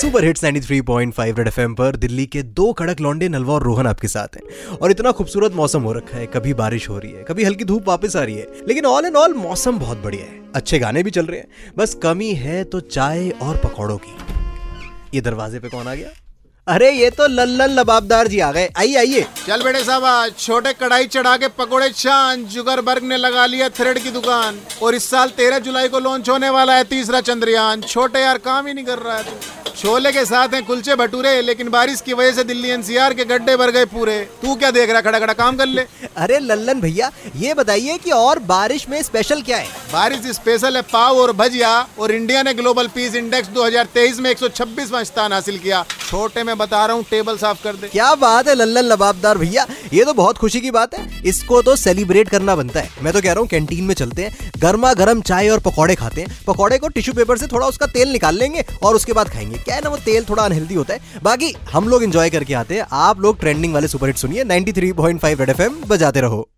Super hits 93.5 red FM पर दिल्ली के दो कड़क लौंडे नलवा और रोहन आपके साथ हैं। और इतना खूबसूरत मौसम हो रखा है, कभी बारिश हो रही है, कभी हल्की धूप वापस आ रही है, लेकिन ऑल इन ऑल मौसम बहुत बढ़िया है। अच्छे गाने भी चल रहे हैं। बस कमी है तो चाय और पकौड़ों की। ये दरवाजे पे कौन आ गया? अरे ये तो लल्लन लबाबदार जी आ गए। आइए आइए। चल बेटे साहब छोटे कढ़ाई चढ़ा के पकोड़े चाँद जुगरबर्ग ने लगा लिया थ्रेड की दुकान। और इस साल तेरह जुलाई को लॉन्च होने वाला है तीसरा चंद्रयान। छोटे यार, काम ही नहीं कर रहा है तू। छोले के साथ हैं कुलचे भटूरे लेकिन बारिश की वजह से दिल्ली एनसीआर के गड्ढे भर गए पूरे। तू क्या देख रहा खड़ा खड़ा काम कर ले। अरे लल्लन भैया ये बताइए कि और बारिश में स्पेशल क्या है? बारिश स्पेशल है पाव और भजिया और इंडिया ने ग्लोबल पीस इंडेक्स 2023 में 126वां स्थान हासिल किया। छोटे में बता रहा हूँ, टेबल साफ़ कर दे। क्या बात है लल्लन लबाबदार भैया। ये तो बहुत खुशी की बात है। इसको तो सेलिब्रेट करना बनता है। मैं तो कह रहा हूँ कैंटीन में चलते हैं गर्मा गर्म चाय और पकौड़े खाते हैं। पकौड़े को टिश्यू पेपर से थोड़ा उसका तेल निकाल लेंगे और उसके बाद खाएँगे। क्या है ना, वो तेल थोड़ा अनहेल्दी होता है। बाकी, हम लोग इंजॉय करके आते हैं। आप लोग ट्रेंडिंग वाले सुपर हिट सुनिए 93.5 रेड एफएम बजाते रहो।